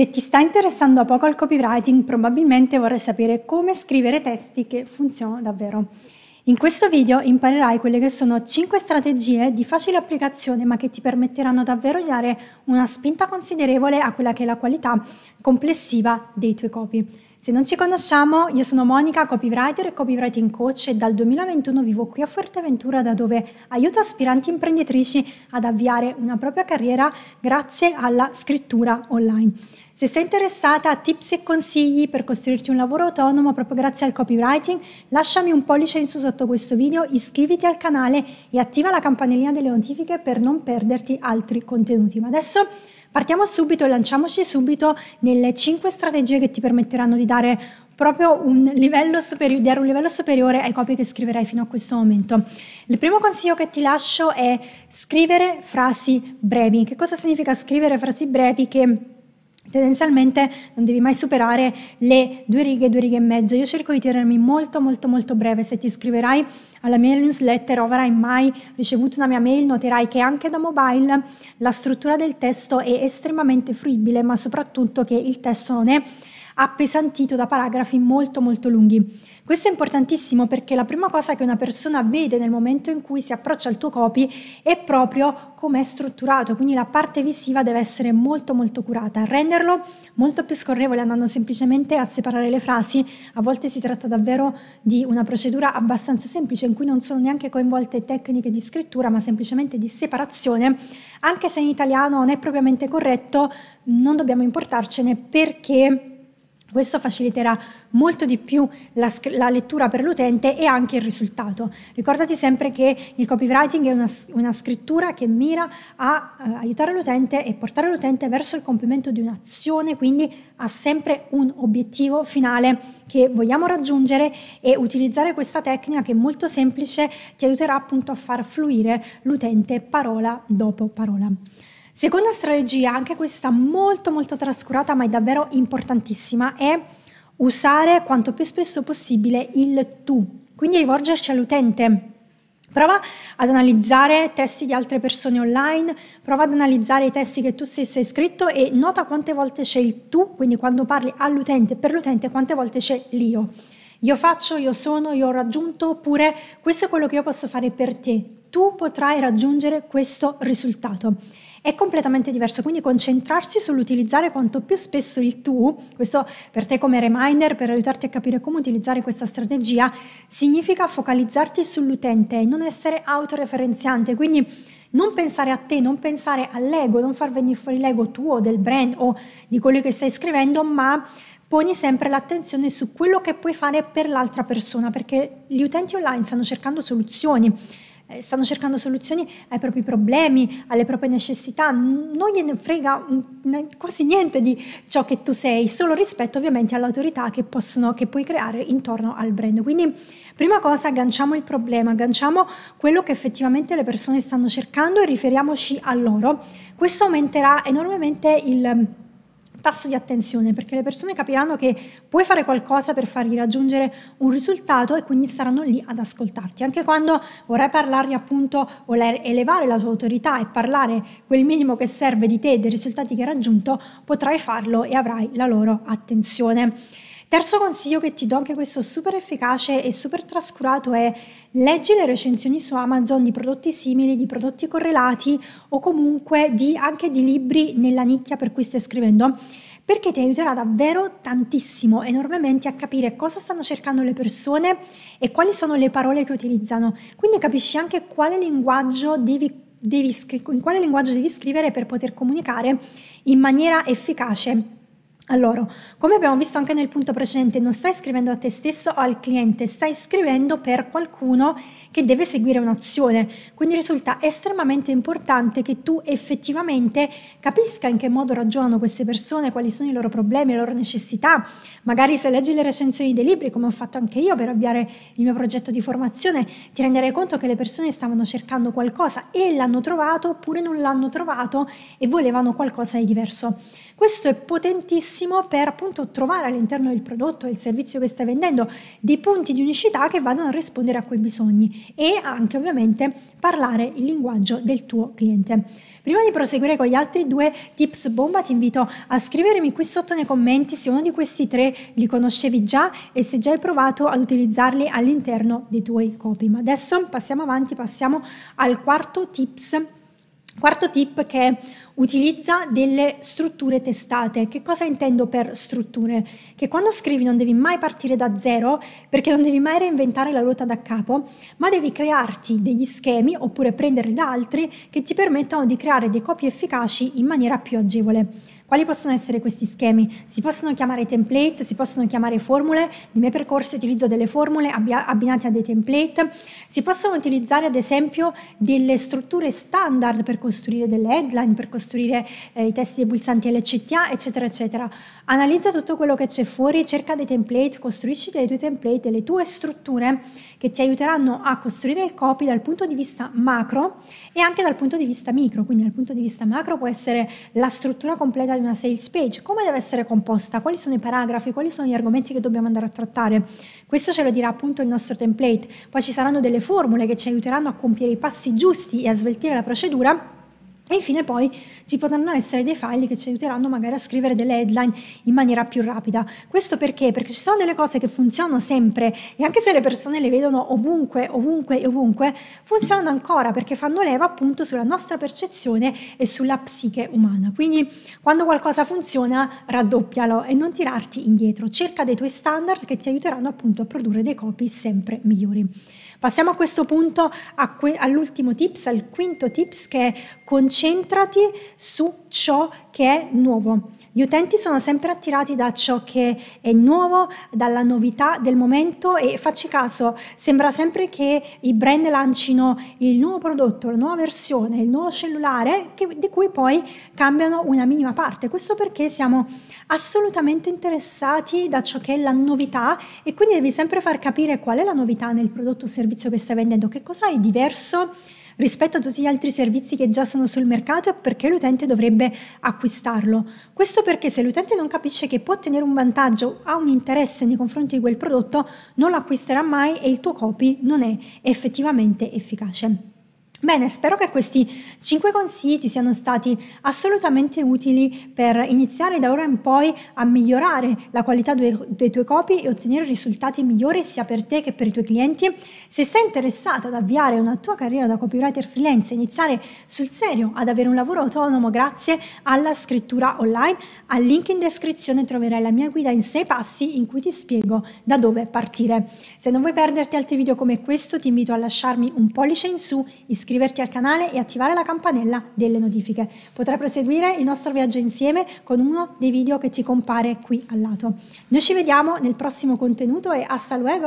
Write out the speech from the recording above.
Se ti sta interessando poco il copywriting, probabilmente vorrai sapere come scrivere testi che funzionano davvero. In questo video imparerai quelle che sono 5 strategie di facile applicazione ma che ti permetteranno davvero di dare una spinta considerevole a quella che è la qualità complessiva dei tuoi copy. Se non ci conosciamo, io sono Monica, copywriter e copywriting coach e dal 2021 vivo qui a Fuerteventura da dove aiuto aspiranti imprenditrici ad avviare una propria carriera grazie alla scrittura online. Se sei interessata a tips e consigli per costruirti un lavoro autonomo proprio grazie al copywriting, lasciami un pollice in su sotto questo video, iscriviti al canale e attiva la campanellina delle notifiche per non perderti altri contenuti. Ma adesso partiamo subito e lanciamoci subito nelle 5 strategie che ti permetteranno di dare proprio un livello, superi- dare un livello superiore ai copy che scriverai fino a questo momento. Il primo consiglio che ti lascio è scrivere frasi brevi. Che cosa significa scrivere frasi brevi? Che tendenzialmente non devi mai superare le due righe, due righe e mezzo. Io cerco di tenermi molto molto molto breve. Se ti iscriverai alla mia newsletter o avrai mai ricevuto una mia mail, noterai che anche da mobile la struttura del testo è estremamente fruibile, ma soprattutto che il testo non è appesantito da paragrafi molto molto lunghi. Questo è importantissimo perché la prima cosa che una persona vede nel momento in cui si approccia al tuo copy è proprio come è strutturato, quindi la parte visiva deve essere molto molto curata. Renderlo molto più scorrevole andando semplicemente a separare le frasi, a volte si tratta davvero di una procedura abbastanza semplice in cui non sono neanche coinvolte tecniche di scrittura, ma semplicemente di separazione. Anche se in italiano non è propriamente corretto, non dobbiamo importarcene perché questo faciliterà molto di più la, la, lettura per l'utente e anche il risultato. Ricordati sempre che il copywriting è una, una scrittura che mira a uh, aiutare l'utente e portare l'utente verso il compimento di un'azione, quindi ha sempre un obiettivo finale che vogliamo raggiungere e utilizzare questa tecnica che è molto semplice ti aiuterà appunto a far fluire l'utente parola dopo parola. Seconda strategia, anche questa molto molto trascurata ma è davvero importantissima, è usare quanto più spesso possibile il tu, quindi rivolgerci all'utente. Prova ad analizzare testi di altre persone online, prova ad analizzare i testi che tu stessa hai scritto e nota quante volte c'è il tu, quindi quando parli all'utente, per l'utente, quante volte c'è l'io. Io faccio, io sono, io ho raggiunto, oppure questo è quello che io posso fare per te. Tu potrai raggiungere questo risultato è completamente diverso, quindi concentrarsi sull'utilizzare quanto più spesso il tu, questo per te come reminder per aiutarti a capire come utilizzare questa strategia, significa focalizzarti sull'utente e non essere autoreferenziante, quindi non pensare a te, non pensare all'ego, non far venire fuori l'ego tuo, del brand o di quello che stai scrivendo, ma poni sempre l'attenzione su quello che puoi fare per l'altra persona, perché gli utenti online stanno cercando soluzioni stanno cercando soluzioni ai propri problemi, alle proprie necessità, non gliene frega quasi niente di ciò che tu sei, solo rispetto ovviamente all'autorità che, possono, che puoi creare intorno al brand. Quindi prima cosa agganciamo il problema, agganciamo quello che effettivamente le persone stanno cercando e riferiamoci a loro. Questo aumenterà enormemente il tasso di attenzione perché le persone capiranno che puoi fare qualcosa per fargli raggiungere un risultato e quindi saranno lì ad ascoltarti. Anche quando vorrai parlargli appunto o elevare la tua autorità e parlare quel minimo che serve di te e dei risultati che hai raggiunto, potrai farlo e avrai la loro attenzione. Terzo consiglio che ti do, anche questo super efficace e super trascurato, è leggi le recensioni su Amazon di prodotti simili, di prodotti correlati o comunque di, anche di libri nella nicchia per cui stai scrivendo perché ti aiuterà davvero tantissimo, enormemente a capire cosa stanno cercando le persone e quali sono le parole che utilizzano. Quindi capisci anche quale devi, devi, in quale linguaggio devi scrivere per poter comunicare in maniera efficace a loro. Come abbiamo visto anche nel punto precedente, non stai scrivendo a te stesso o al cliente, stai scrivendo per qualcuno che deve seguire un'azione. Quindi risulta estremamente importante che tu effettivamente capisca in che modo ragionano queste persone, quali sono i loro problemi, le loro necessità. Magari se leggi le recensioni dei libri, come ho fatto anche io per avviare il mio progetto di formazione, ti renderai conto che le persone stavano cercando qualcosa e l'hanno trovato oppure non l'hanno trovato e volevano qualcosa di diverso. Questo è potentissimo per appunto trovare all'interno del prodotto e il servizio che stai vendendo dei punti di unicità che vadano a rispondere a quei bisogni e anche ovviamente parlare il linguaggio del tuo cliente. Prima di proseguire con gli altri due tips bomba ti invito a scrivermi qui sotto nei commenti se uno di questi tre li conoscevi già e se già hai provato ad utilizzarli all'interno dei tuoi copy. Ma adesso passiamo avanti, passiamo al quarto tips Quarto tip che utilizza delle strutture testate. Che cosa intendo per strutture? Che quando scrivi non devi mai partire da zero perché non devi mai reinventare la ruota da capo, ma devi crearti degli schemi oppure prenderli da altri che ti permettano di creare dei copie efficaci in maniera più agevole. Quali possono essere questi schemi? Si possono chiamare template, si possono chiamare formule. Nel mio percorso utilizzo delle formule abbinate a dei template. Si possono utilizzare ad esempio delle strutture standard per costruire delle headline, per costruire eh, i testi dei pulsanti LCTA, eccetera, eccetera. Analizza tutto quello che c'è fuori, cerca dei template, costruisci dei tuoi template, delle tue strutture che ti aiuteranno a costruire il copy dal punto di vista macro e anche dal punto di vista micro. Quindi dal punto di vista macro può essere la struttura completa di una sales page, come deve essere composta, quali sono i paragrafi, quali sono gli argomenti che dobbiamo andare a trattare. Questo ce lo dirà appunto il nostro template. Poi ci saranno delle formule che ci aiuteranno a compiere i passi giusti e a sveltire la procedura e infine poi ci potranno essere dei file che ci aiuteranno magari a scrivere delle headline in maniera più rapida. Questo perché? Perché ci sono delle cose che funzionano sempre e anche se le persone le vedono ovunque, ovunque e ovunque, funzionano ancora perché fanno leva appunto sulla nostra percezione e sulla psiche umana. Quindi quando qualcosa funziona, raddoppialo e non tirarti indietro. Cerca dei tuoi standard che ti aiuteranno appunto a produrre dei copy sempre migliori. Passiamo a questo punto que- all'ultimo tips, al quinto tips che è concentrati su ciò che è nuovo. Gli utenti sono sempre attirati da ciò che è nuovo, dalla novità del momento e facci caso, sembra sempre che i brand lancino il nuovo prodotto, la nuova versione, il nuovo cellulare, che, di cui poi cambiano una minima parte. Questo perché siamo assolutamente interessati da ciò che è la novità e quindi devi sempre far capire qual è la novità nel prodotto o servizio che stai vendendo, che cosa è diverso rispetto a tutti gli altri servizi che già sono sul mercato e perché l'utente dovrebbe acquistarlo. Questo perché se l'utente non capisce che può ottenere un vantaggio, ha un interesse nei confronti di quel prodotto, non lo acquisterà mai e il tuo copy non è effettivamente efficace. Bene, spero che questi 5 consigli ti siano stati assolutamente utili per iniziare da ora in poi a migliorare la qualità dei, tuoi copy e ottenere risultati migliori sia per te che per i tuoi clienti. Se sei interessata ad avviare una tua carriera da copywriter freelance e iniziare sul serio ad avere un lavoro autonomo grazie alla scrittura online, al link in descrizione troverai la mia guida in 6 passi in cui ti spiego da dove partire. Se non vuoi perderti altri video come questo, ti invito a lasciarmi un pollice in su, iscriverti iscriverti al canale e attivare la campanella delle notifiche. Potrai proseguire il nostro viaggio insieme con uno dei video che ti compare qui al lato. Noi ci vediamo nel prossimo contenuto e hasta luego!